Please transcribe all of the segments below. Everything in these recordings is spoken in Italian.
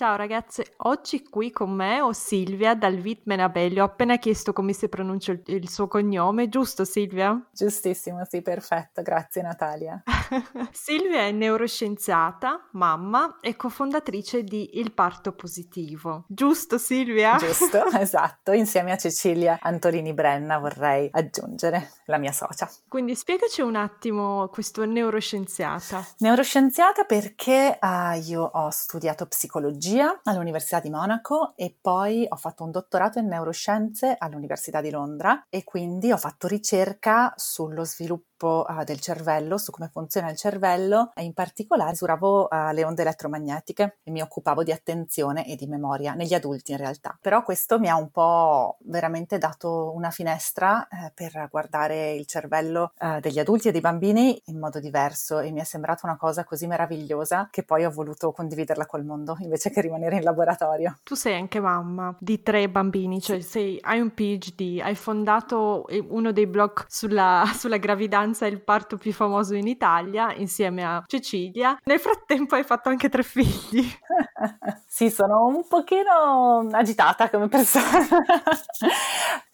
Ciao ragazze, oggi qui con me ho Silvia dal Vitmenabelli. Ho appena chiesto come si pronuncia il, il suo cognome, giusto Silvia? Giustissimo, sì, perfetto, grazie Natalia. Silvia è neuroscienziata, mamma e cofondatrice di Il Parto Positivo. Giusto Silvia? Giusto, esatto, insieme a Cecilia Antolini Brenna vorrei aggiungere la mia socia. Quindi spiegaci un attimo questo neuroscienziata. Neuroscienziata perché uh, io ho studiato psicologia psicologia all'Università di Monaco e poi ho fatto un dottorato in neuroscienze all'Università di Londra e quindi ho fatto ricerca sullo sviluppo sviluppo uh, del cervello, su come funziona il cervello e in particolare misuravo uh, le onde elettromagnetiche e mi occupavo di attenzione e di memoria negli adulti in realtà. Però questo mi ha un po' veramente dato una finestra eh, per guardare il cervello uh, degli adulti e dei bambini in modo diverso e mi è sembrata una cosa così meravigliosa che poi ho voluto condividerla col mondo invece che rimanere in laboratorio. Tu sei anche mamma di tre bambini, cioè sei, hai un PhD, hai fondato eh, uno dei blog sulla, sulla gravidanza gravidanza il parto più famoso in Italia insieme a Cecilia. Nel frattempo hai fatto anche tre figli. sì, sono un pochino agitata come persona.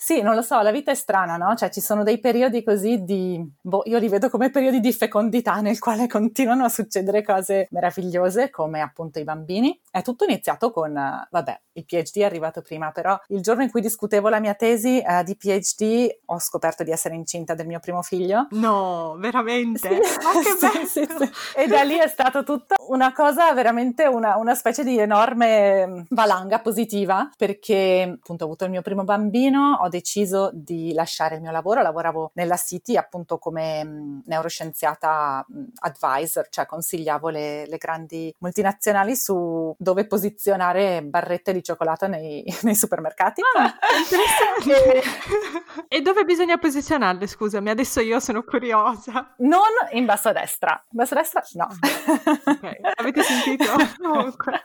Sì, non lo so, la vita è strana, no? Cioè ci sono dei periodi così di, boh, io li vedo come periodi di fecondità nel quale continuano a succedere cose meravigliose come appunto i bambini. È tutto iniziato con, vabbè, il PhD è arrivato prima, però il giorno in cui discutevo la mia tesi eh, di PhD ho scoperto di essere incinta del mio primo figlio. No, veramente? Sì. Ma che bello! sì, sì, e da lì è stata tutta una cosa, veramente una, una, specie di enorme valanga positiva, perché appunto ho avuto il mio primo bambino, ho deciso di lasciare il mio lavoro, lavoravo nella City appunto come mh, mm, neuroscienziata mh, mm, advisor, cioè consigliavo le, le grandi multinazionali su dove posizionare barrette di cioccolato nei, nei supermercati. Ah, e... e dove bisogna posizionarle, scusami, adesso io sono curiosa. Non in basso a destra. In basso a destra no. ok, avete sentito?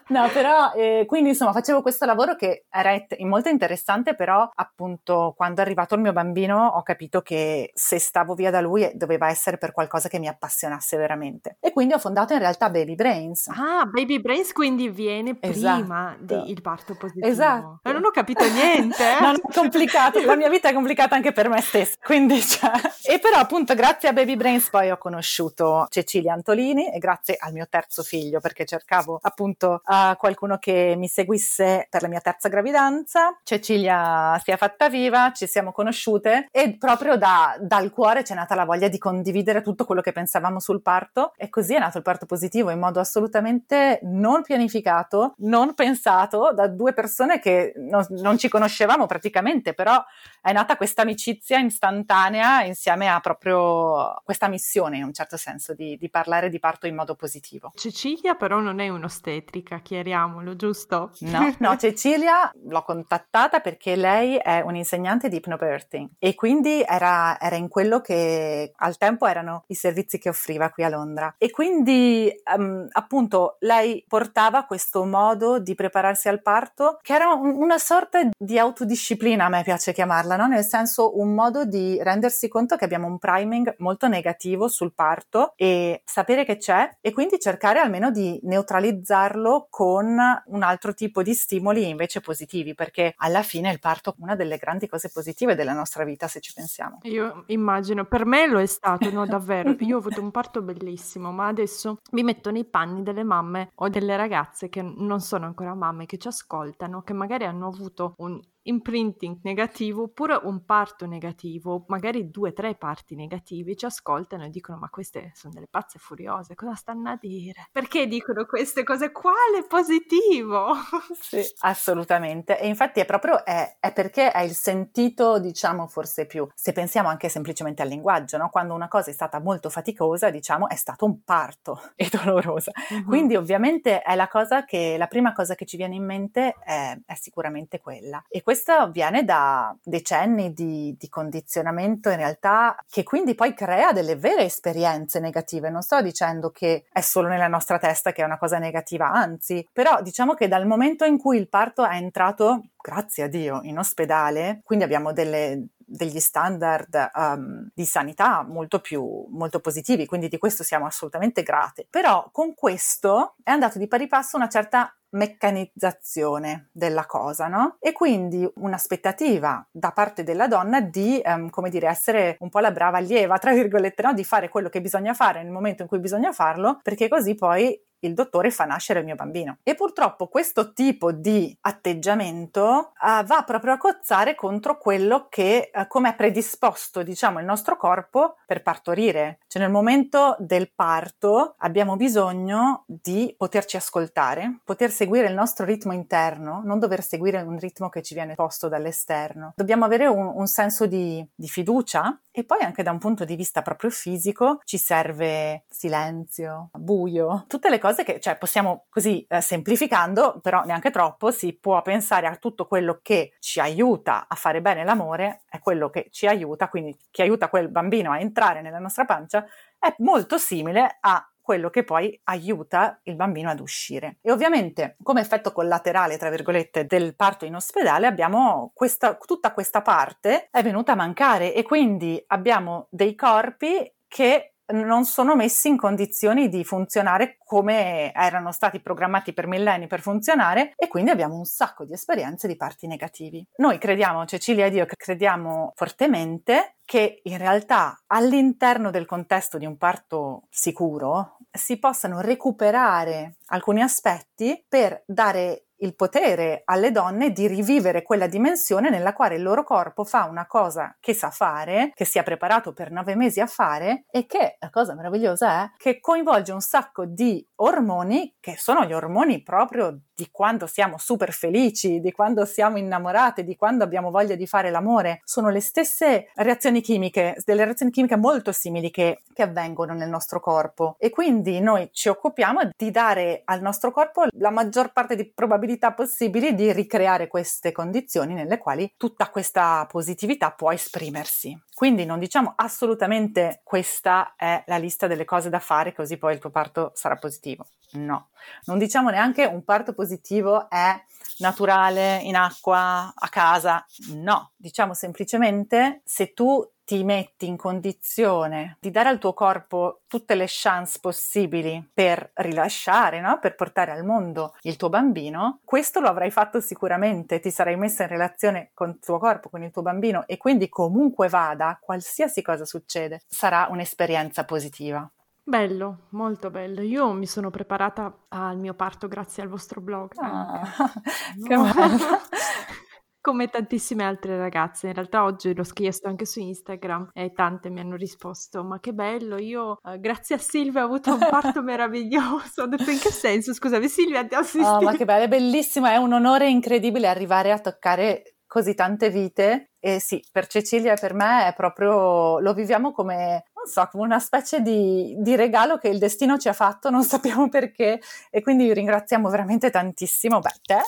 no, però eh, quindi insomma facevo questo lavoro che era molto interessante, però appunto quando è arrivato il mio bambino ho capito che se stavo via da lui doveva essere per qualcosa che mi appassionasse veramente. E quindi ho fondato in realtà Baby Brains. Ah, Baby Brains quindi viene esatto. prima del parto positivo. Esatto. Ma non ho capito niente. Eh? non è complicato, la mia vita è complicata anche per me stessa, quindi cioè... E però appunto grazie a Baby Brains poi ho conosciuto Cecilia Antolini e grazie al mio terzo figlio perché cercavo appunto uh, qualcuno che mi seguisse per la mia terza gravidanza. Cecilia si è fatta viva, ci siamo conosciute e proprio da, dal cuore c'è nata la voglia di condividere tutto quello che pensavamo sul parto e così è nato il parto positivo in modo assolutamente non pianificato, non pensato da due persone che non, non ci conoscevamo praticamente, però è nata questa amicizia istantanea insieme a proprio questa missione in un certo senso di, di parlare di parto in modo positivo. Cecilia però non è un'ostetrica, chiariamolo, giusto? No, no, Cecilia l'ho contattata perché lei è un'insegnante di hypnobirthing e quindi era, era in quello che al tempo erano i servizi che offriva qui a Londra e quindi um, appunto lei portava questo modo di prepararsi al parto che era un, una sorta di autodisciplina, a me piace chiamarla, no? nel senso un modo di rendersi conto che abbiamo un priming molto negativo sul parto e sapere che c'è e quindi cercare almeno di neutralizzarlo con un altro tipo di stimoli invece positivi, perché alla fine il parto una delle grandi cose positive della nostra vita, se ci pensiamo. Io immagino, per me lo è stato, no, davvero. Io ho avuto un parto bellissimo, ma adesso mi metto nei panni delle mamme o delle ragazze che non sono ancora mamme, che ci ascoltano, che magari hanno avuto un imprinting negativo oppure un parto negativo, magari due o tre parti negativi, ci ascoltano e dicono ma queste sono delle pazze furiose, cosa stanno a dire? Perché dicono queste cose? Quale positivo? Sì, assolutamente. E infatti è proprio è, è perché è il sentito, diciamo, forse più, se pensiamo anche semplicemente al linguaggio, no? quando una cosa è stata molto faticosa, diciamo, è stato un parto e dolorosa. Uh-huh. Quindi ovviamente è la cosa che, la prima cosa che ci viene in mente è, è sicuramente quella. E Questo viene da decenni di, di condizionamento in realtà che quindi poi crea delle vere esperienze negative. Non sto dicendo che è solo nella nostra testa che è una cosa negativa, anzi, però diciamo che dal momento in cui il parto è entrato grazie a Dio, in ospedale, quindi abbiamo delle, degli standard um, di sanità molto più molto positivi, quindi di questo siamo assolutamente grate. Però con questo è andato di pari passo una certa meccanizzazione della cosa, no? E quindi un'aspettativa da parte della donna di, um, come dire, essere un po' la brava allieva, tra virgolette, no? Di fare quello che bisogna fare nel momento in cui bisogna farlo, perché così poi il dottore fa nascere il mio bambino. E purtroppo questo tipo di atteggiamento uh, va proprio a cozzare contro quello che, uh, come è predisposto, diciamo, il nostro corpo per partorire. Cioè nel momento del parto abbiamo bisogno di poterci ascoltare, poter seguire il nostro ritmo interno, non dover seguire un ritmo che ci viene posto dall'esterno. Dobbiamo avere un, un senso di, di fiducia e poi anche da un punto di vista proprio fisico ci serve silenzio, buio, tutte le cose che, cioè possiamo così eh, semplificando, però neanche troppo, si può pensare a tutto quello che ci aiuta a fare bene l'amore, è quello che ci aiuta, quindi che aiuta quel bambino a entrare nella nostra pancia, è molto simile a quello che poi aiuta il bambino ad uscire. E ovviamente come effetto collaterale, tra virgolette, del parto in ospedale abbiamo questa, tutta questa parte è venuta a mancare e quindi abbiamo dei corpi che non sono messi in condizioni di funzionare come erano stati programmati per millenni per funzionare e quindi abbiamo un sacco di esperienze di parti negativi. Noi crediamo, Cecilia ed io crediamo fortemente che in realtà all'interno del contesto di un parto sicuro si possano recuperare alcuni aspetti per dare il potere alle donne di rivivere quella dimensione nella quale il loro corpo fa una cosa che sa fare, che si è preparato per nove mesi a fare e che, la cosa meravigliosa è, che coinvolge un sacco di ormoni che sono gli ormoni proprio di quando siamo super felici, di quando siamo innamorate, di quando abbiamo voglia di fare l'amore. Sono le stesse reazioni chimiche, delle reazioni chimiche molto simili che, che avvengono nel nostro corpo e quindi noi ci occupiamo di dare al nostro corpo la maggior parte di probabilità possibili di ricreare queste condizioni nelle quali tutta questa positività può esprimersi. Quindi non diciamo assolutamente questa è la lista delle cose da fare così poi il tuo parto sarà positivo. No, non diciamo neanche un parto positivo è naturale, in acqua, a casa. No, diciamo semplicemente se tu ti metti in condizione di dare al tuo corpo tutte le chance possibili per rilasciare, no? per portare al mondo il tuo bambino, questo lo avrai fatto sicuramente, ti sarai messa in relazione con il tuo corpo, con il tuo bambino e quindi comunque vada, qualsiasi cosa succede, sarà un'esperienza positiva. Bello, molto bello. Io mi sono preparata al mio parto grazie al vostro blog. Ah, che bello. Come tantissime altre ragazze, in realtà oggi l'ho chiesto anche su Instagram e tante mi hanno risposto: Ma che bello, io eh, grazie a Silvia ho avuto un parto meraviglioso. Ho detto in che senso? Scusami, Silvia, ti ho assistito. Oh, ma che bello, è bellissimo, è un onore incredibile arrivare a toccare così tante vite e sì, per Cecilia e per me è proprio, lo viviamo come, non so, come una specie di, di, regalo che il destino ci ha fatto, non sappiamo perché, e quindi ringraziamo veramente tantissimo beh, te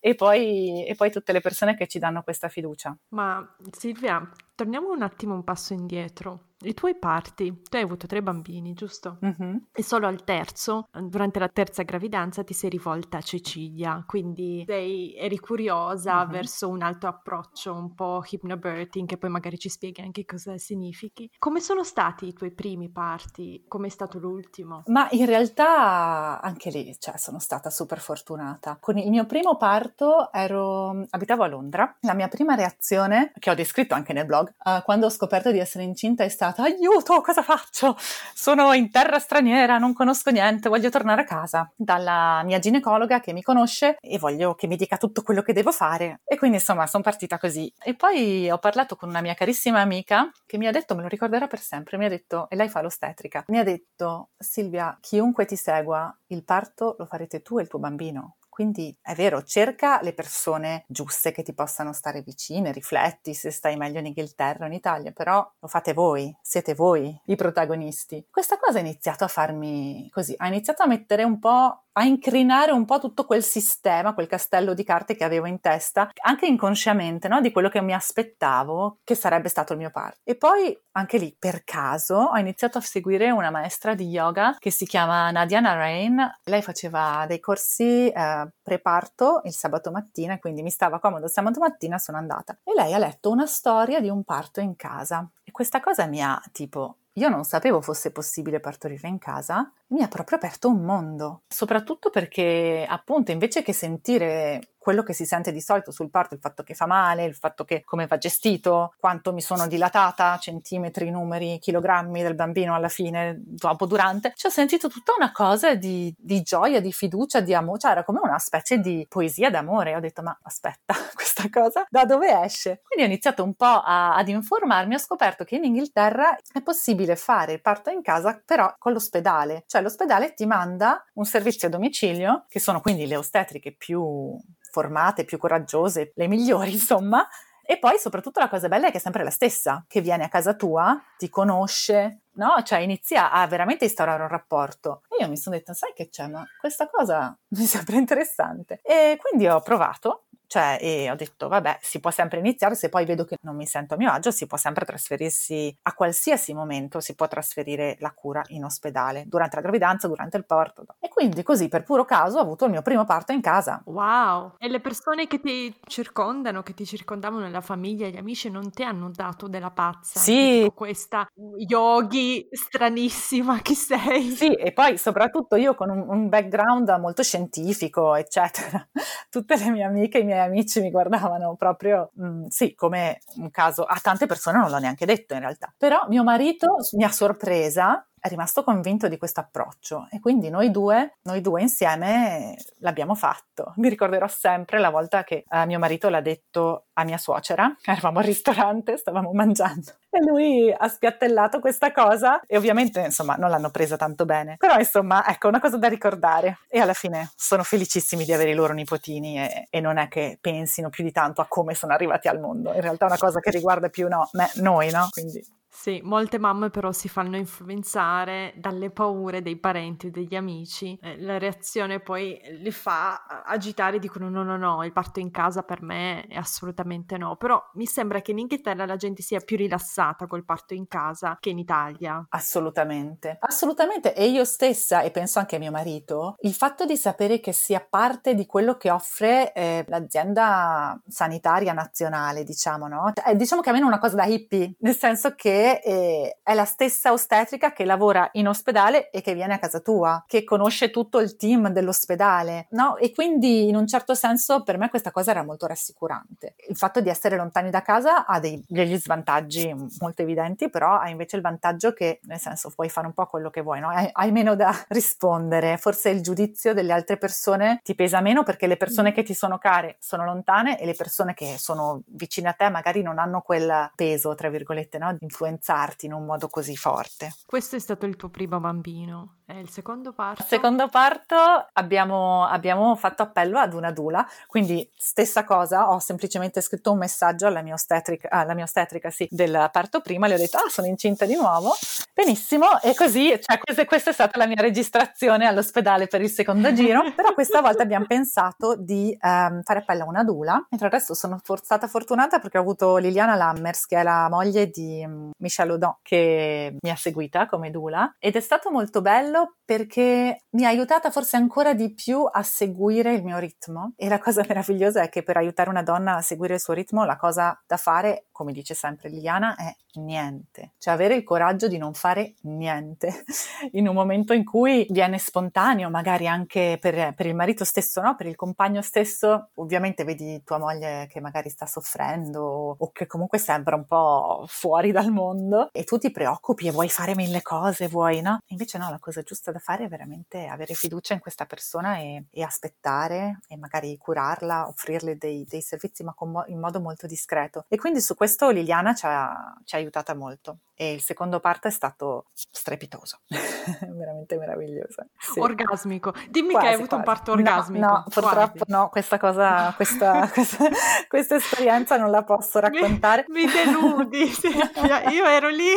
e poi, e poi tutte le persone che ci danno questa fiducia. Ma Silvia, torniamo un attimo un passo indietro. I tuoi parti, tu hai avuto tre bambini, giusto? Mm-hmm. E solo al terzo, durante la terza gravidanza, ti sei rivolta a Cecilia, quindi sei, eri curiosa mm-hmm. verso un altro approccio un po' hypnobirthing, che poi magari ci spieghi anche cosa significhi. Come sono stati i tuoi primi parti? Come è stato l'ultimo? Ma in realtà anche lì, cioè, sono stata super fortunata. Con il mio primo parto ero, abitavo a Londra. La mia prima reazione, che ho descritto anche nel blog, uh, quando ho scoperto di essere incinta è stata aiuto, cosa faccio? Sono in terra straniera, non conosco niente, voglio tornare a casa dalla mia ginecologa che mi conosce e voglio che mi dica tutto quello che devo fare. E quindi insomma sono partita così. E poi ho parlato con una mia carissima amica che mi ha detto, me lo ricorderà per sempre, mi ha detto, e lei fa l'ostetrica, mi ha detto, Silvia, chiunque ti segua, il parto lo farete tu e il tuo bambino. Quindi è vero, cerca le persone giuste che ti possano stare vicine, rifletti se stai meglio in Inghilterra o in Italia, però lo fate voi, siete voi i protagonisti. Questa cosa ha iniziato a farmi così, ha iniziato a mettere un po' a incrinare un po' tutto quel sistema, quel castello di carte che avevo in testa, anche inconsciamente, no? di quello che mi aspettavo che sarebbe stato il mio parto. E poi anche lì, per caso, ho iniziato a seguire una maestra di yoga che si chiama Nadia Narain. Lei faceva dei corsi eh, preparto il sabato mattina, quindi mi stava comodo il sabato mattina, sono andata. E lei ha letto una storia di un parto in casa. E questa cosa mi ha tipo io non sapevo fosse possibile partorire in casa, mi ha proprio aperto un mondo, soprattutto perché appunto invece che sentire quello che si sente di solito sul parto, il fatto che fa male, il fatto che come va gestito, quanto mi sono dilatata, centimetri, numeri, chilogrammi del bambino alla fine, dopo, durante, ci ho sentito tutta una cosa di, di gioia, di fiducia, di amore, cioè era come una specie di poesia d'amore. Ho detto, ma aspetta, questa cosa da dove esce? Quindi ho iniziato un po' a, ad informarmi, ho scoperto che in Inghilterra è possibile fare il parto in casa, però con l'ospedale, cioè l'ospedale ti manda un servizio a domicilio, che sono quindi le ostetriche più formate, più coraggiose, le migliori insomma. E poi soprattutto la cosa bella è che è sempre la stessa, che viene a casa tua, ti conosce, no? Cioè inizia a veramente instaurare un rapporto. E io mi sono detta, sai che c'è, ma questa cosa mi sembra interessante. E quindi ho provato cioè, e ho detto, vabbè, si può sempre iniziare, se poi vedo che non mi sento a mio agio, si può sempre trasferirsi a qualsiasi momento, si può trasferire la cura in ospedale, durante la gravidanza, durante il parto. E quindi così, per puro caso, ho avuto il mio primo parto in casa. Wow! E le persone che ti circondano, che ti circondavano nella famiglia, gli amici, non ti hanno dato della pazza? Sì! Questa yogi stranissima che sei. Sì, e poi soprattutto io con un, un background molto scientifico, eccetera. Tutte le mie amiche, i miei miei amici mi guardavano proprio, mh, mm, sì, come un caso, a tante persone non l'ho neanche detto in realtà, però mio marito mi ha sorpresa è rimasto convinto di questo approccio e quindi noi due, noi due insieme l'abbiamo fatto. Mi ricorderò sempre la volta che eh, mio marito l'ha detto a mia suocera, eravamo al ristorante, stavamo mangiando e lui ha spiattellato questa cosa e ovviamente insomma non l'hanno presa tanto bene, però insomma ecco una cosa da ricordare e alla fine sono felicissimi di avere i loro nipotini e, e non è che pensino più di tanto a come sono arrivati al mondo, in realtà è una cosa che riguarda più no, me, noi, no? Quindi sì, molte mamme però si fanno influenzare dalle paure dei parenti degli amici. Eh, la reazione poi le fa agitare dicono no, no, no, il parto in casa per me è assolutamente no. Però mi sembra che in Inghilterra la gente sia più rilassata col parto in casa che in Italia. Assolutamente, assolutamente. E io stessa, e penso anche a mio marito, il fatto di sapere che sia parte di quello che offre eh, l'azienda sanitaria nazionale, diciamo, no? Cioè, diciamo che a me è una cosa da hippie, nel senso che eh, è la stessa ostetrica che lavora in ospedale e che viene a casa tua, che conosce tutto il team dell'ospedale, no? E quindi in un certo senso per me questa cosa era molto rassicurante. Il fatto di essere lontani da casa ha dei, degli svantaggi molto evidenti, però ha invece il vantaggio che, nel senso, puoi fare un po' quello che vuoi, no? Hai, hai meno da rispondere. Forse il giudizio delle altre persone ti pesa meno perché le persone che ti sono care sono lontane e le persone che sono vicine a te magari non hanno quel peso, tra virgolette, no? di influenza influenzarti in un modo così forte. Questo è stato il tuo primo bambino. Il secondo parto? Il secondo parto abbiamo, abbiamo, fatto appello ad una dula, quindi stessa cosa, ho semplicemente scritto un messaggio alla mia ostetrica, alla mia ostetrica sì, del parto prima, le ho detto ah sono incinta di nuovo, benissimo, e così, cioè questa, questa è stata la mia registrazione all'ospedale per il secondo giro, però questa volta abbiamo pensato di um, fare appello a una dula, e tra l'altro sono for- stata fortunata perché ho avuto Liliana Lammers, che è la moglie di um, Michel Audon, che mi ha seguita come dula, ed è stato molto bello bello perché mi ha aiutata forse ancora di più a seguire il mio ritmo e la cosa meravigliosa è che per aiutare una donna a seguire il suo ritmo la cosa da fare, come dice sempre Liliana, è niente, cioè avere il coraggio di non fare niente in un momento in cui viene spontaneo, magari anche per, per il marito stesso, no? per il compagno stesso, ovviamente vedi tua moglie che magari sta soffrendo o che comunque sembra un po' fuori dal mondo e tu ti preoccupi e vuoi fare mille cose, vuoi, no? Invece no, la cosa giusta da fare è veramente avere fiducia in questa persona e, e aspettare e magari curarla, offrirle dei, dei servizi ma mo- in modo molto discreto. E quindi su questo Liliana ci ha, ci ha aiutata molto. E il secondo parto è stato strepitoso, veramente meraviglioso. Sì. Orgasmico. Dimmi quasi, che hai avuto quasi. un parto orgasmico. No, no purtroppo no, questa cosa, questa, questa, questa, esperienza non la posso raccontare. Mi, mi denudi, io ero lì.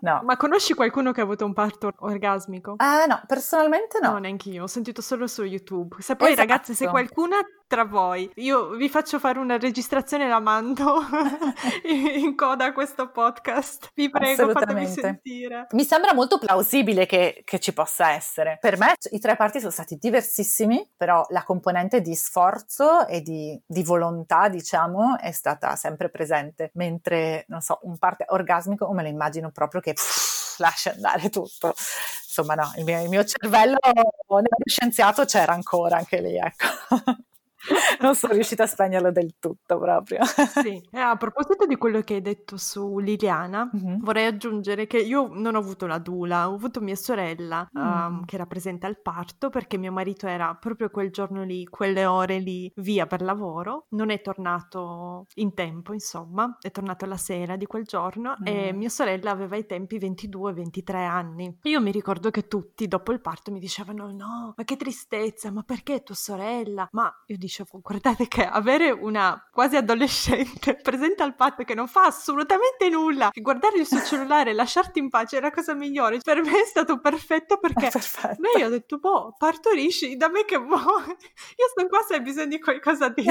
no. Ma conosci qualcuno che ha avuto un parto orgasmico? Ah, no, personalmente no. No, neanche io, ho sentito solo su YouTube. Se poi, esatto. ragazzi, se qualcuna tra voi, io vi faccio fare una registrazione e la mando in coda a questo podcast. Vi prego, fatemi sentire. Mi sembra molto plausibile che, che ci possa essere. Per me i tre parti sono stati diversissimi, però la componente di sforzo e di, di volontà, diciamo, è stata sempre presente, mentre, non so, un parte orgasmico, me lo immagino proprio che... Pff, lascia andare tutto. Insomma, no, il mio, il mio cervello scienziato c'era ancora anche lì, ecco. non sono riuscita a spegnerlo del tutto proprio. sì, e a proposito di quello che hai detto su Liliana, mm-hmm. vorrei aggiungere che io non ho avuto la dula, ho avuto mia sorella mm. um, che era presente al parto perché mio marito era proprio quel giorno lì, quelle ore lì, via per lavoro, non è tornato in tempo, insomma, è tornato la sera di quel giorno mm. e mia sorella aveva ai tempi 22-23 anni. Io mi ricordo che tutti dopo il parto mi dicevano no, ma che tristezza, ma perché tua sorella? Ma io dicevo dicevo, guardate che avere una quasi adolescente presente al patto che non fa assolutamente nulla, che guardare il suo cellulare e lasciarti in pace è la cosa migliore, per me è stato perfetto perché perfetto. lei ha detto, boh, partorisci, da me che vuoi, io sto qua se hai bisogno di qualcosa di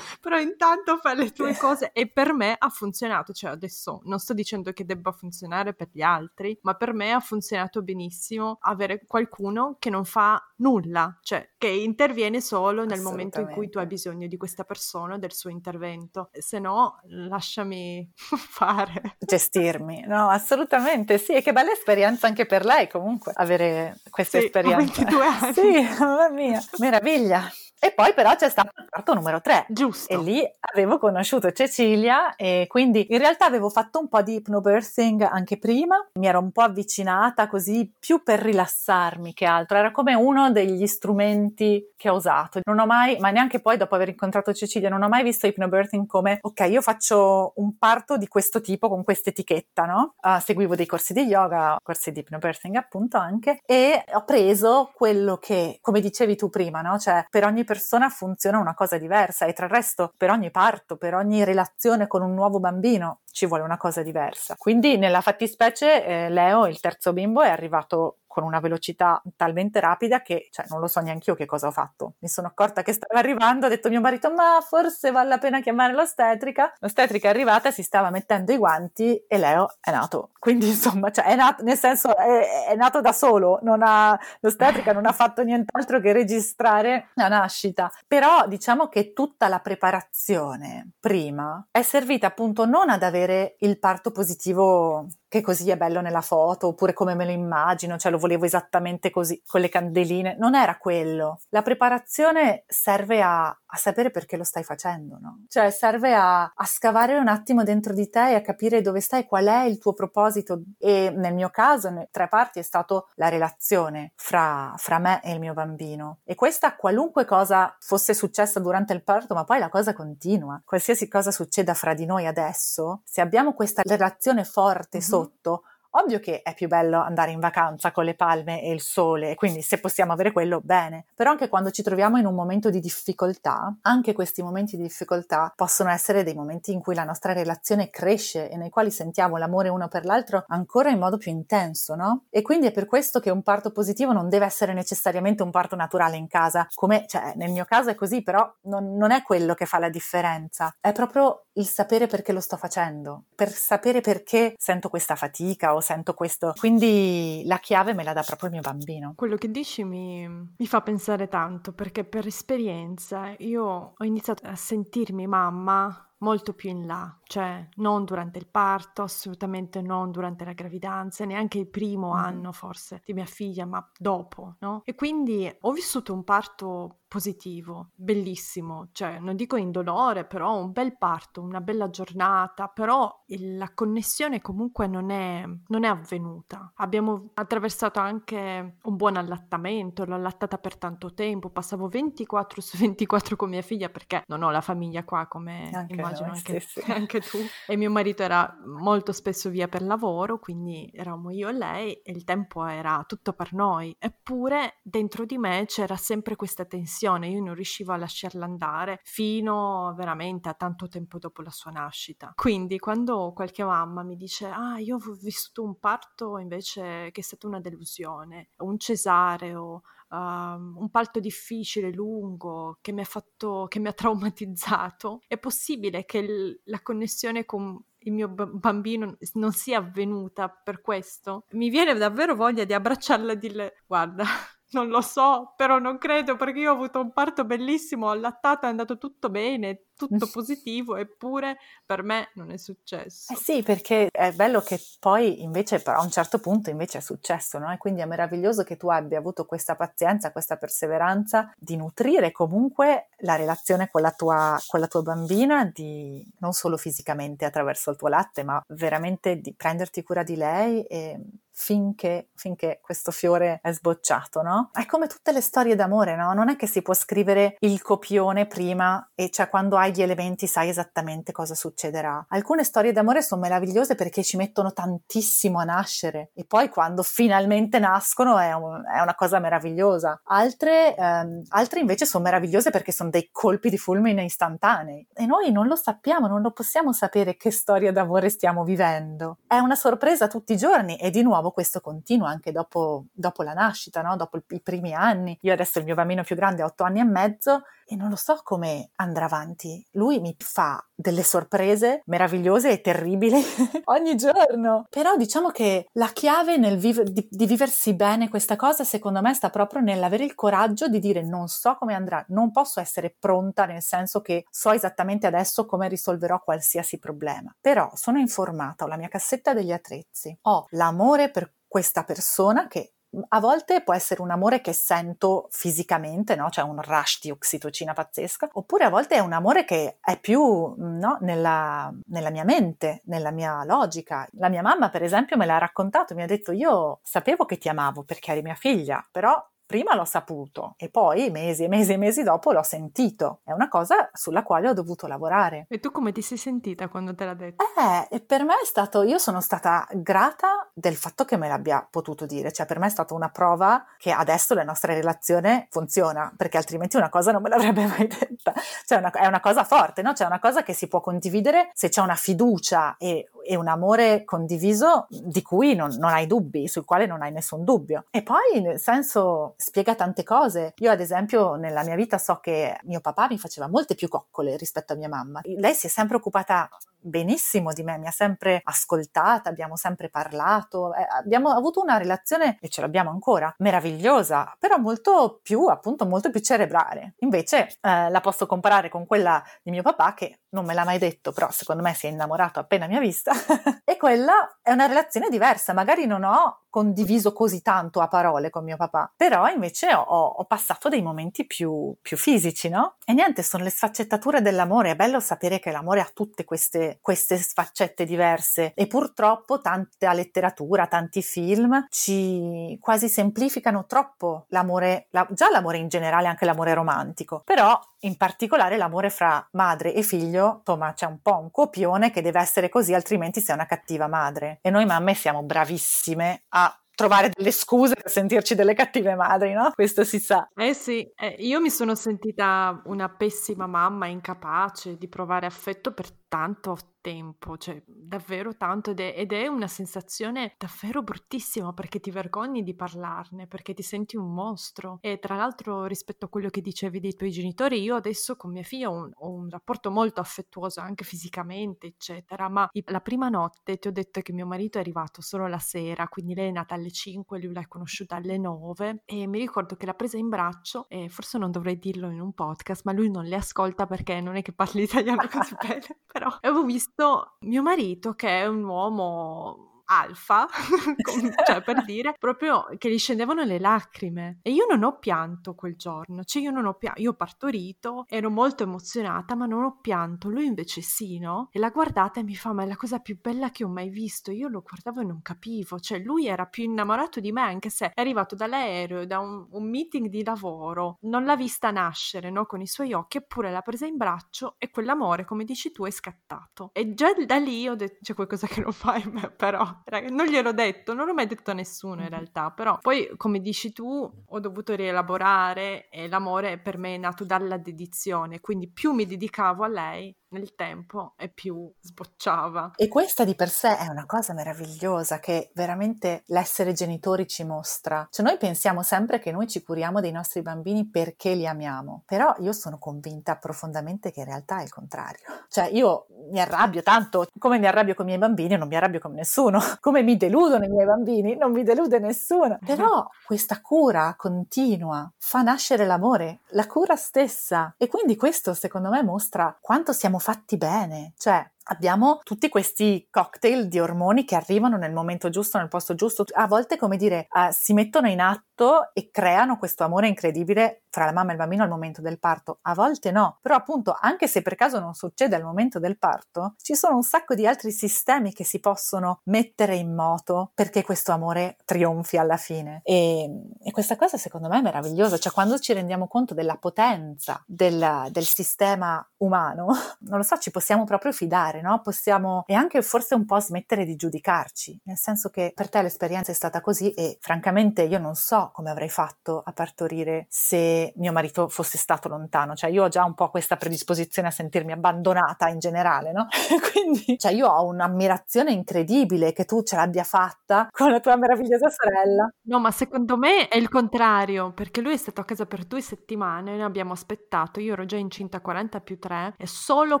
però intanto fai le tue cose. E per me ha funzionato, cioè adesso non sto dicendo che debba funzionare per gli altri, ma per me ha funzionato benissimo avere qualcuno che non fa nulla, cioè che interviene solo nel momento in cui cui tu hai bisogno di questa persona, del suo intervento, se no lasciami fare. Gestirmi, no, assolutamente sì, e che bella esperienza anche per lei comunque avere questa sì, esperienza. 22 anni. Sì, mamma mia, meraviglia. E poi però c'è stato il parto numero 3. Giusto. E lì avevo conosciuto Cecilia e quindi in realtà avevo fatto un po' di hypnobirthing anche prima. Mi ero un po' avvicinata così più per rilassarmi che altro. Era come uno degli strumenti che ho usato. Non ho mai, ma neanche poi dopo aver incontrato Cecilia, non ho mai visto hypnobirthing come ok, io faccio un parto di questo tipo con questa etichetta, no? Uh, seguivo dei corsi di yoga, corsi di hypnobirthing appunto anche e ho preso quello che, come dicevi tu prima, no? Cioè per ogni persona persona funziona una cosa diversa e tra il resto per ogni parto, per ogni relazione con un nuovo bambino ci vuole una cosa diversa. Quindi nella fattispecie eh, Leo, il terzo bimbo, è arrivato con una velocità talmente rapida che cioè, non lo so neanche io che cosa ho fatto. Mi sono accorta che stava arrivando, ho detto a mio marito ma forse vale la pena chiamare l'ostetrica. L'ostetrica è arrivata, si stava mettendo i guanti e Leo è nato. Quindi insomma, cioè, è nato, nel senso è, è nato da solo, ha, l'ostetrica non ha fatto nient'altro che registrare la nascita. Però diciamo che tutta la preparazione prima è servita appunto non ad avere il parto positivo che così è bello nella foto, oppure come me lo immagino, cioè lo volevo esattamente così, con le candeline. Non era quello. La preparazione serve a, a sapere perché lo stai facendo, no? Cioè serve a, a, scavare un attimo dentro di te e a capire dove stai, qual è il tuo proposito. E nel mio caso, in tre parti, è stato la relazione fra, fra me e il mio bambino. E questa, qualunque cosa fosse successa durante il parto, ma poi la cosa continua. Qualsiasi cosa succeda fra di noi adesso, se abbiamo questa relazione forte mm-hmm. sotto, sotto, Ovvio che è più bello andare in vacanza con le palme e il sole, quindi se possiamo avere quello, bene. Però anche quando ci troviamo in un momento di difficoltà, anche questi momenti di difficoltà possono essere dei momenti in cui la nostra relazione cresce e nei quali sentiamo l'amore uno per l'altro ancora in modo più intenso, no? E quindi è per questo che un parto positivo non deve essere necessariamente un parto naturale in casa, come cioè, nel mio caso è così, però non, non è quello che fa la differenza, è proprio il sapere perché lo sto facendo, per sapere perché sento questa fatica o sento questo. Quindi la chiave me la dà proprio il mio bambino. Quello che dici mi, mi fa pensare tanto perché per esperienza io ho iniziato a sentirmi mamma molto più in là, cioè non durante il parto, assolutamente non durante la gravidanza, neanche il primo mm. anno forse di mia figlia, ma dopo, no? E quindi ho vissuto un parto positivo, bellissimo, cioè non dico indolore, però un bel parto, una bella giornata, però il, la connessione comunque non è, non è, avvenuta. Abbiamo attraversato anche un buon allattamento, l'ho allattata per tanto tempo, passavo 24 su 24 con mia figlia perché non ho la famiglia qua come anche in immagino anche, sì, sì. anche, tu. E mio marito era molto spesso via per lavoro, quindi eravamo io e lei e il tempo era tutto per noi. Eppure dentro di me c'era sempre questa tensione, io non riuscivo a lasciarla andare fino veramente a tanto tempo dopo la sua nascita. Quindi quando qualche mamma mi dice ah io ho vissuto un parto invece che è stata una delusione, un cesareo, uh, un parto difficile, lungo, che mi ha fatto, che mi ha traumatizzato, è possibile che il, la connessione con il mio b- bambino non sia avvenuta per questo? Mi viene davvero voglia di abbracciarla e dirle guarda, non lo so, però non credo perché io ho avuto un parto bellissimo, ho allattato, è andato tutto bene, tutto positivo, eppure per me non è successo. Eh sì, perché è bello che poi invece però a un certo punto invece è successo, no? E quindi è meraviglioso che tu abbia avuto questa pazienza, questa perseveranza di nutrire comunque la relazione con la tua, con la tua bambina, di, non solo fisicamente attraverso il tuo latte, ma veramente di prenderti cura di lei e finché, finché, questo fiore è sbocciato, no? È come tutte le storie d'amore, no? Non è che si può scrivere il copione prima e cioè quando hai gli elementi sai esattamente cosa succederà. Alcune storie d'amore sono meravigliose perché ci mettono tantissimo a nascere e poi quando finalmente nascono è, un, è una cosa meravigliosa. Altre, ehm, altre invece sono meravigliose perché sono dei colpi di fulmine istantanei e noi non lo sappiamo, non lo possiamo sapere che storia d'amore stiamo vivendo. È una sorpresa tutti i giorni e di nuovo questo continua anche dopo, dopo la nascita, no? dopo i primi anni. Io adesso il mio bambino più grande ha otto anni e mezzo e non lo so come andrà avanti. Lui mi fa delle sorprese meravigliose e terribili ogni giorno. Però diciamo che la chiave vive, di, di, viversi bene questa cosa, secondo me, sta proprio nell'avere il coraggio di dire non so come andrà, non posso essere pronta nel senso che so esattamente adesso come risolverò qualsiasi problema. Però sono informata, ho la mia cassetta degli attrezzi, ho l'amore per questa persona che a volte può essere un amore che sento fisicamente, no? cioè un rush di oxitocina pazzesca, oppure a volte è un amore che è più no? nella, nella, mia mente, nella mia logica. La mia mamma, per esempio, me l'ha raccontato, mi ha detto io sapevo che ti amavo perché eri mia figlia, però prima l'ho saputo e poi mesi e mesi e mesi dopo l'ho sentito. È una cosa sulla quale ho dovuto lavorare. E tu come ti sei sentita quando te l'ha detto? Eh, per me è stato, io sono stata grata del fatto che me l'abbia potuto dire, cioè per me è stata una prova che adesso la nostra relazione funziona, perché altrimenti una cosa non me l'avrebbe mai detta. Cioè una, è una cosa forte, no? Cioè una cosa che si può condividere se c'è una fiducia e, e un amore condiviso di cui non, non hai dubbi, sul quale non hai nessun dubbio. E poi nel senso spiega tante cose. Io ad esempio nella mia vita so che mio papà mi faceva molte più coccole rispetto a mia mamma. Lei si è sempre occupata benissimo di me, mi ha sempre ascoltata, abbiamo sempre parlato, eh, abbiamo avuto una relazione, e ce l'abbiamo ancora, meravigliosa, però molto più, appunto, molto più cerebrale. Invece eh, la posso comparare con quella di mio papà, che non me l'ha mai detto, però secondo me si è innamorato appena mi ha vista, e quella è una relazione diversa, magari non ho condiviso così tanto a parole con mio papà, però invece ho, ho passato dei momenti più, più fisici, no? E niente, sono le sfaccettature dell'amore, è bello sapere che l'amore ha tutte queste queste, sfaccette diverse e purtroppo tanta letteratura, tanti film ci quasi semplificano troppo l'amore, la, già l'amore in generale, anche l'amore romantico, però in particolare l'amore fra madre e figlio, insomma c'è un po' un copione che deve essere così, altrimenti sei una cattiva madre. E noi mamme siamo bravissime a trovare delle scuse per sentirci delle cattive madri, no? Questo si sa. Eh sì, eh, io mi sono sentita una pessima mamma, incapace di provare affetto per tanto tempo, cioè davvero tanto ed è, ed è, una sensazione davvero bruttissima perché ti vergogni di parlarne, perché ti senti un mostro. E tra l'altro rispetto a quello che dicevi dei tuoi genitori, io adesso con mia figlia ho un, ho un rapporto molto affettuoso anche fisicamente eccetera, ma la prima notte ti ho detto che mio marito è arrivato solo la sera, quindi lei è nata alle 5, lui l'ha conosciuta alle 9 e mi ricordo che l'ha presa in braccio e forse non dovrei dirlo in un podcast, ma lui non le ascolta perché non è che parli italiano così bene, però avevo visto mio marito che è un uomo alfa, cioè per dire, proprio che gli scendevano le lacrime. E io non ho pianto quel giorno, cioè io non ho pianto, io ho partorito, ero molto emozionata, ma non ho pianto. Lui invece sì, no? E la guardata e mi fa, ma è la cosa più bella che ho mai visto. Io lo guardavo e non capivo, cioè lui era più innamorato di me, anche se è arrivato dall'aereo, da un, un meeting di lavoro, non l'ha vista nascere, no? Con i suoi occhi, eppure l'ha presa in braccio e quell'amore, come dici tu, è scattato. E già da lì ho detto, c'è qualcosa che non fa in me, però, non gliel'ho detto, non l'ho mai detto a nessuno in realtà, però poi, come dici tu, ho dovuto rielaborare e l'amore per me è nato dalla dedizione, quindi più mi dedicavo a lei, nel tempo e più sbocciava. E questa di per sé è una cosa meravigliosa che veramente l'essere genitori ci mostra. Cioè noi pensiamo sempre che noi ci curiamo dei nostri bambini perché li amiamo, però io sono convinta profondamente che in realtà è il contrario. Cioè io mi arrabbio tanto, come mi arrabbio con i miei bambini, non mi arrabbio con nessuno, come mi deludono i miei bambini, non mi delude nessuno. Però questa cura continua fa nascere l'amore, la cura stessa e quindi questo secondo me mostra quanto siamo fatti bene, cioè abbiamo tutti questi cocktail di ormoni che arrivano nel momento giusto, nel posto giusto, a volte come dire uh, si mettono in atto e creano questo amore incredibile fra la mamma e il bambino al momento del parto, a volte no, però appunto anche se per caso non succede al momento del parto, ci sono un sacco di altri sistemi che si possono mettere in moto perché questo amore trionfi alla fine. E, e questa cosa secondo me è meravigliosa, cioè quando ci rendiamo conto della potenza del, del sistema umano, non lo so, ci possiamo proprio fidare fare, no? Possiamo e anche forse un po' smettere di giudicarci, nel senso che per te l'esperienza è stata così e francamente io non so come avrei fatto a partorire se mio marito fosse stato lontano, cioè io ho già un po' questa predisposizione a sentirmi abbandonata in generale, no? Quindi, cioè io ho un'ammirazione incredibile che tu ce l'abbia fatta con la tua meravigliosa sorella. No, ma secondo me è il contrario, perché lui è stato a casa per due settimane, noi abbiamo aspettato, io ero già incinta 40 più 3 e solo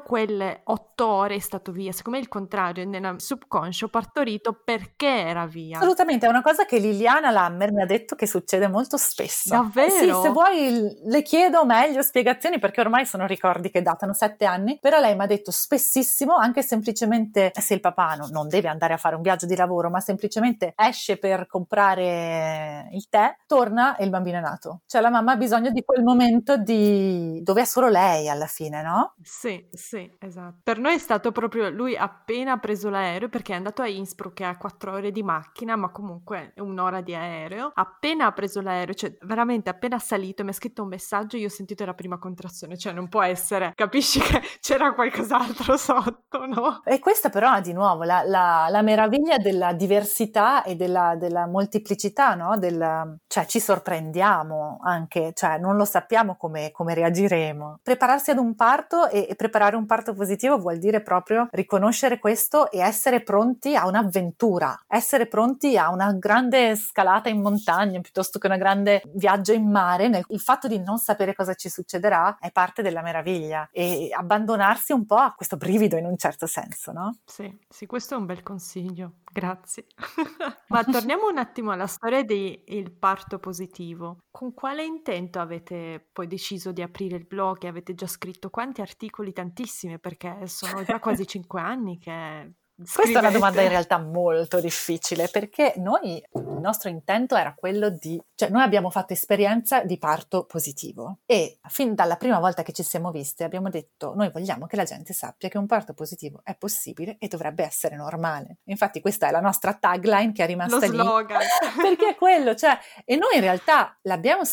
quelle otto ore stato via, secondo me il contrario, nel subconscio partorito perché era via. Assolutamente, è una cosa che Liliana Lammer mi ha detto che succede molto spesso. Davvero? Sì, se vuoi le chiedo meglio spiegazioni perché ormai sono ricordi che datano sette anni, però lei mi ha detto spessissimo, anche semplicemente se il papà no, non deve andare a fare un viaggio di lavoro, ma semplicemente esce per comprare il tè, torna e il bambino è nato. Cioè la mamma ha bisogno di quel momento di... dove è solo lei alla fine, no? Sì, sì, esatto. Per noi è stato proprio lui appena preso l'aereo perché è andato a Innsbruck che ha quattro ore di macchina ma comunque è un'ora di aereo appena ha preso l'aereo cioè veramente appena salito mi ha scritto un messaggio io ho sentito la prima contrazione cioè non può essere capisci che c'era qualcos'altro sotto no? e questa però di nuovo la, la, la meraviglia della diversità e della, della molteplicità no? Del, cioè ci sorprendiamo anche cioè non lo sappiamo come, come reagiremo prepararsi ad un parto e, e preparare un parto positivo vuol dire proprio proprio riconoscere questo e essere pronti a un'avventura, essere pronti a una grande scalata in montagna piuttosto che una grande viaggio in mare. Il fatto di non sapere cosa ci succederà è parte della meraviglia e abbandonarsi un po' a questo brivido in un certo senso, no? Sì, sì, questo è un bel consiglio. Grazie. Ma torniamo un attimo alla storia del parto positivo. Con quale intento avete poi deciso di aprire il blog e avete già scritto quanti articoli? Tantissime, perché sono già quasi cinque anni che Scrivete. Questa è una domanda in realtà molto difficile perché noi, il nostro intento era quello di, cioè noi abbiamo fatto esperienza di parto positivo e fin dalla prima volta che ci siamo viste abbiamo detto noi vogliamo che la gente sappia che un parto positivo è possibile e dovrebbe essere normale. Infatti questa è la nostra tagline che è rimasta Lo lì. slogan. perché è quello, cioè, e noi in realtà l'abbiamo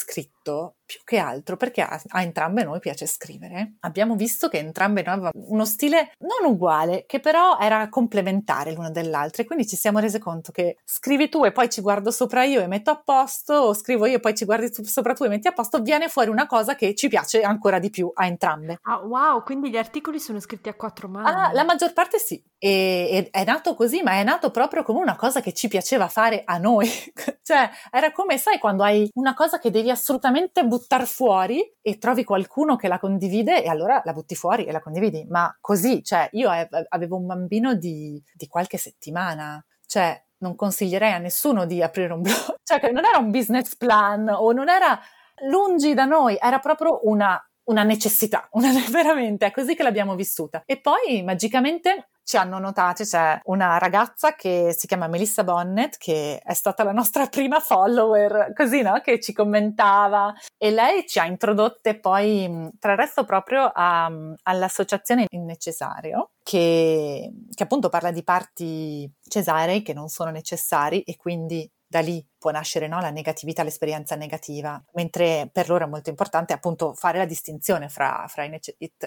scritto più che altro perché a, a, entrambe noi piace scrivere. Abbiamo visto che entrambe noi avevamo uno stile non uguale, che però era complementare l'una dell'altra e quindi ci siamo rese conto che scrivi tu e poi ci guardo sopra io e metto a posto, o scrivo io e poi ci guardi tu, sopra tu e metti a posto, viene fuori una cosa che ci piace ancora di più a entrambe. Ah, wow, quindi gli articoli sono scritti a quattro mani. Ah, la maggior parte sì. E, è nato così, ma è nato proprio come una cosa che ci piaceva fare a noi. cioè, era come, sai, quando hai una cosa che devi assolutamente buttare buttare fuori e trovi qualcuno che la condivide e allora la butti fuori e la condividi. Ma così, cioè, io avevo un bambino di, di qualche settimana, cioè, non consiglierei a nessuno di aprire un blog, cioè, non era un business plan o non era lungi da noi, era proprio una una necessità, una, veramente, è così che l'abbiamo vissuta. E poi magicamente ci hanno notate, c'è una ragazza che si chiama Melissa Bonnet, che è stata la nostra prima follower, così, no? Che ci commentava e lei ci ha introdotte poi, tra il resto, proprio a, all'associazione Innecessario, che, che appunto parla di parti cesarei che non sono necessari e quindi da lì può nascere no, la negatività, l'esperienza negativa, mentre per loro è molto importante appunto fare la distinzione fra, fra, i,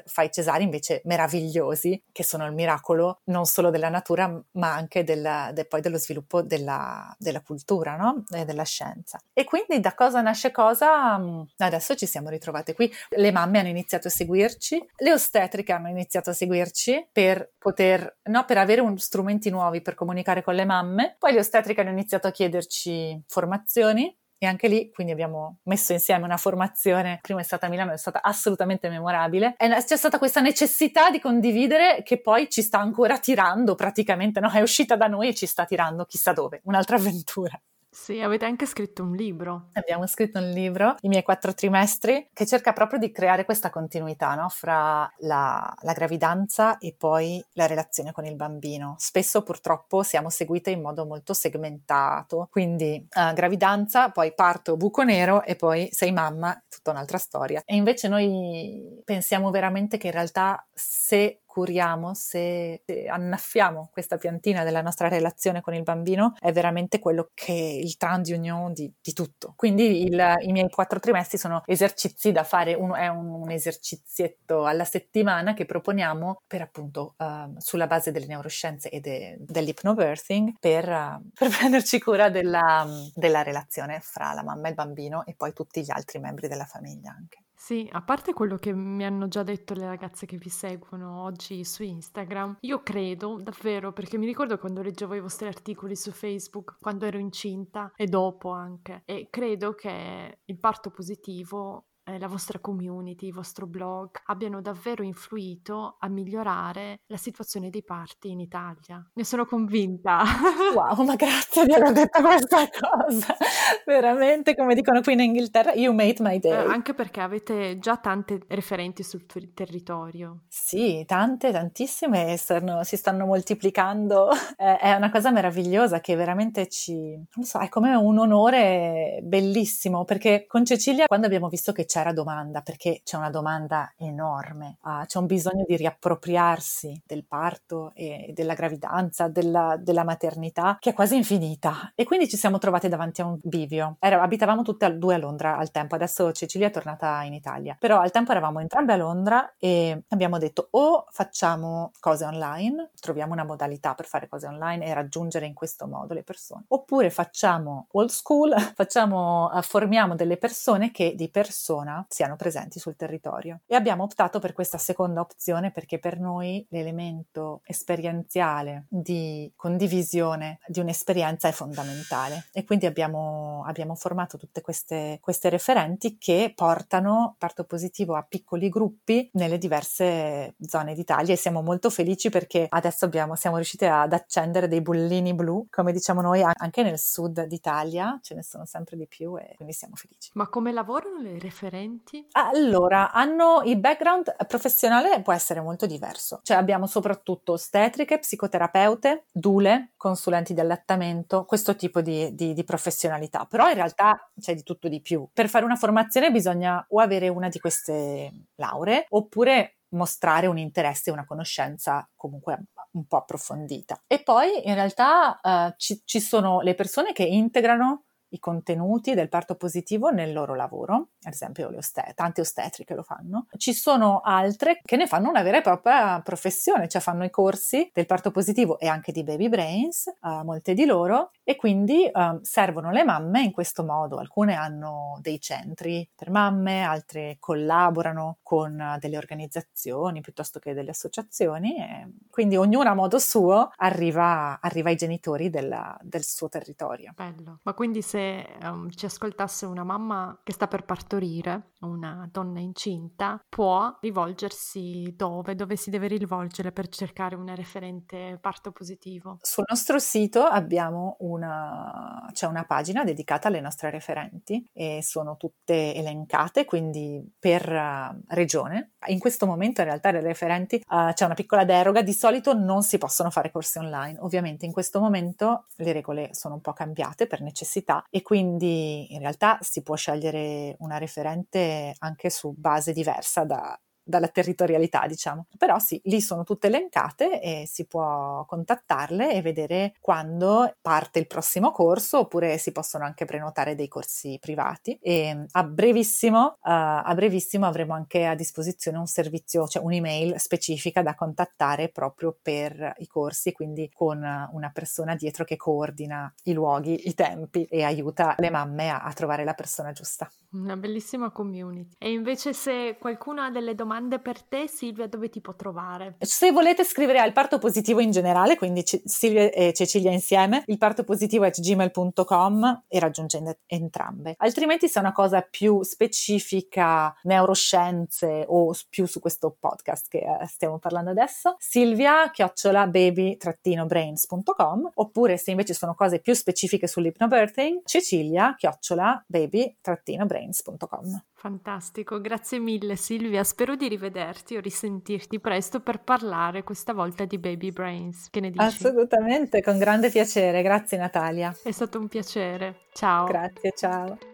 fra, i, cesari invece meravigliosi, che sono il miracolo non solo della natura, ma anche del, de, poi dello sviluppo della, della cultura no? e della scienza. E quindi da cosa nasce cosa? Mm, adesso ci siamo ritrovate qui. Le mamme hanno iniziato a seguirci, le ostetriche hanno iniziato a seguirci per poter, no, per avere un, strumenti nuovi per comunicare con le mamme, poi le ostetriche hanno iniziato a chiederci formazioni e anche lì quindi abbiamo messo insieme una formazione, prima è stata a Milano, è stata assolutamente memorabile e c'è stata questa necessità di condividere che poi ci sta ancora tirando praticamente, no? è uscita da noi e ci sta tirando chissà dove, un'altra avventura. Sì, avete anche scritto un libro. Abbiamo scritto un libro, I miei quattro trimestri, che cerca proprio di creare questa continuità no? fra la, la, gravidanza e poi la relazione con il bambino. Spesso purtroppo siamo seguite in modo molto segmentato, quindi uh, gravidanza, poi parto buco nero e poi sei mamma, tutta un'altra storia. E invece noi pensiamo veramente che in realtà se curiamo, se, se, annaffiamo questa piantina della nostra relazione con il bambino, è veramente quello che è il d'union di, di tutto. Quindi il, i miei quattro trimestri sono esercizi da fare, uno, è un, un esercizietto alla settimana che proponiamo per appunto uh, sulla base delle neuroscienze e de, dell'hypnobirthing per, uh, per prenderci cura della, della relazione fra la mamma e il bambino e poi tutti gli altri membri della famiglia anche. Sì, a parte quello che mi hanno già detto le ragazze che vi seguono oggi su Instagram, io credo davvero, perché mi ricordo quando leggevo i vostri articoli su Facebook, quando ero incinta e dopo anche, e credo che il parto positivo eh, la vostra community, il vostro blog abbiano davvero influito a migliorare la situazione dei parti in Italia. Ne sono convinta. Wow, ma grazie di aver detto questa cosa. Veramente, come dicono qui in Inghilterra, you made my day. Eh, anche perché avete già tante referenti sul tuo territorio. Sì, tante, tantissime, stanno, si stanno moltiplicando. Eh, è una cosa meravigliosa che veramente ci... non so, è come un onore bellissimo, perché con Cecilia, quando abbiamo visto che c'era domanda, perché c'è una domanda enorme, uh, c'è un bisogno di riappropriarsi del parto e della gravidanza, della, della, maternità, che è quasi infinita. E quindi ci siamo trovate davanti a un bivio. Era, abitavamo tutte e due a Londra al tempo, adesso Cecilia è tornata in Italia, però al tempo eravamo entrambe a Londra e abbiamo detto o facciamo cose online, troviamo una modalità per fare cose online e raggiungere in questo modo le persone, oppure facciamo old school, facciamo, formiamo delle persone che di persona persona siano presenti sul territorio. E abbiamo optato per questa seconda opzione perché per noi l'elemento esperienziale di condivisione di un'esperienza è fondamentale e quindi abbiamo, abbiamo formato tutte queste, queste referenti che portano parto positivo a piccoli gruppi nelle diverse zone d'Italia e siamo molto felici perché adesso abbiamo, siamo riusciti ad accendere dei bullini blu, come diciamo noi, anche nel sud d'Italia, ce ne sono sempre di più e quindi siamo felici. Ma come lavorano le referenti? Differenti? Allora, hanno il background professionale può essere molto diverso. Cioè abbiamo soprattutto ostetriche, psicoterapeute, dule, consulenti di allattamento, questo tipo di, di, di professionalità. Però in realtà c'è di tutto di più. Per fare una formazione bisogna o avere una di queste lauree oppure mostrare un interesse e una conoscenza comunque un po' approfondita. E poi in realtà uh, ci, ci sono le persone che integrano i contenuti del parto positivo nel loro lavoro, ad esempio le ostet- tante ostetriche lo fanno. Ci sono altre che ne fanno una vera e propria professione, cioè fanno i corsi del parto positivo e anche di baby brains, uh, molte di loro, e quindi uh, servono le mamme in questo modo. Alcune hanno dei centri per mamme, altre collaborano con delle organizzazioni piuttosto che delle associazioni, quindi ognuno a modo suo arriva, arriva ai genitori della, del suo territorio. Bello, ma quindi se um, ci ascoltasse una mamma che sta per partorire, una donna incinta, può rivolgersi dove? Dove si deve rivolgere per cercare una referente parto positivo? Sul nostro sito abbiamo una, c'è una pagina dedicata alle nostre referenti e sono tutte elencate, quindi per uh, regione. In questo momento in realtà le referenti uh, c'è una piccola deroga, di solito non si possono fare corsi online. Ovviamente in questo momento le regole sono un po' cambiate per necessità e quindi in realtà si può scegliere una referente anche su base diversa da, dalla territorialità, diciamo. Però sì, lì sono tutte elencate e si può contattarle e vedere quando parte il prossimo corso oppure si possono anche prenotare dei corsi privati e a brevissimo, uh, a brevissimo avremo anche a disposizione un servizio, cioè un'email specifica da contattare proprio per i corsi, quindi con una persona dietro che coordina i luoghi, i tempi e aiuta le mamme a, a trovare la persona giusta. Una bellissima community. E invece se qualcuno ha delle domande per te, Silvia, dove ti può trovare? Se volete scrivere al parto positivo in generale, quindi C- Silvia e Cecilia insieme, il parto positivo at gmail.com e raggiungendo entrambe. Altrimenti se è una cosa più specifica, neuroscienze o più su questo podcast che eh, stiamo parlando adesso, Silvia chiocciola baby-brains.com oppure se invece sono cose più specifiche sull'hypnobirthing, Cecilia chiocciola baby-brains brains.com. Fantastico, grazie mille Silvia, spero di rivederti o risentirti presto per parlare questa volta di Baby Brains. Che ne dici? Assolutamente, con grande piacere, grazie Natalia. È stato un piacere, ciao. Grazie, ciao.